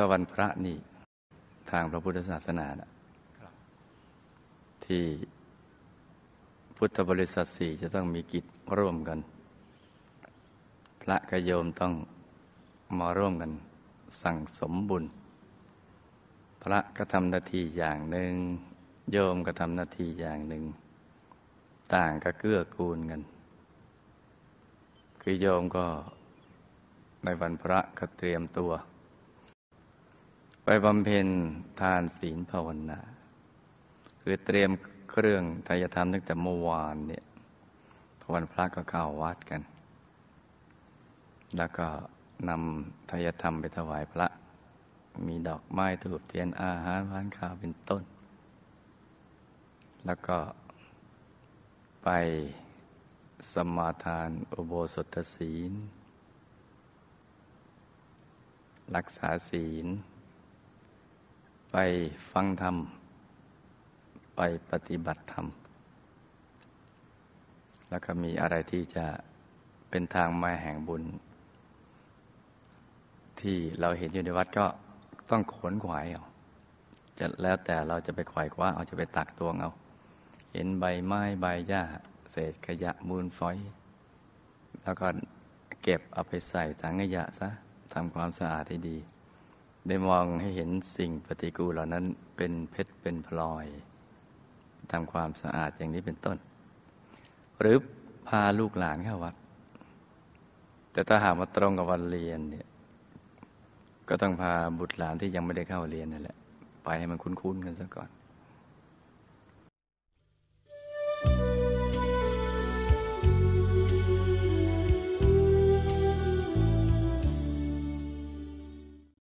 ถ้าวันพระนี่ทางพระพุทธศาสนานะที่พุทธบริษัทสี่จะต้องมีกิจร่วมกัน พระกโยมต้องมาร่วมกัน สั่งสมบุญ พระก็ทำหน้าที่อย่างหนึ่ง โยมก็ทำหน้าที่อย่างหนึ่ง ต่างก็เกื้อกูลกัน คือโยมก็ในวันพระก็เตรียมตัว ไปบำเพ็ญทานศีลภาวนา คือเตรียมเครื่องทายธรรมตั้งแต่เมื่อวานเนี่ยวันพระก็เข้าวัดกัน แล้วก็นำทายธรรมไปถวายพระ มีดอกไม้ถูกเทียนอาหารหวานข้าวเป็นต้น แล้วก็ไปสมาทานอุโบสถศีล รักษาศีล ฟังธรรม ไปปฏิบัติธรรม แล้วก็มีอะไรที่จะเป็นทางมาแห่งบุญ ที่เราเห็นอยู่ในวัดก็ต้องขนขวายเอาจะแล้วแต่เราจะไปขวายคว้าเอาจะไปตักตวงเอา เห็นใบไม้ใบหญ้า เศษขยะมูลฝอย แล้วก็เก็บเอาไปใส่ถังขยะซะทำความสะอาดให้ดี ได้มองให้เห็นสิ่งปฏิกูลเหล่านั้นเป็นเพชรเป็นพลอยทำความสะอาดอย่างนี้เป็นต้น หรือพาลูกหลานเข้าวัด แต่ถ้าหากมาตรงกับวันเรียนเนี่ยก็ต้องพาบุตรหลานที่ยังไม่ได้เข้าเรียนนั่นแหละ ไปให้มันคุ้นๆกันซะก่อน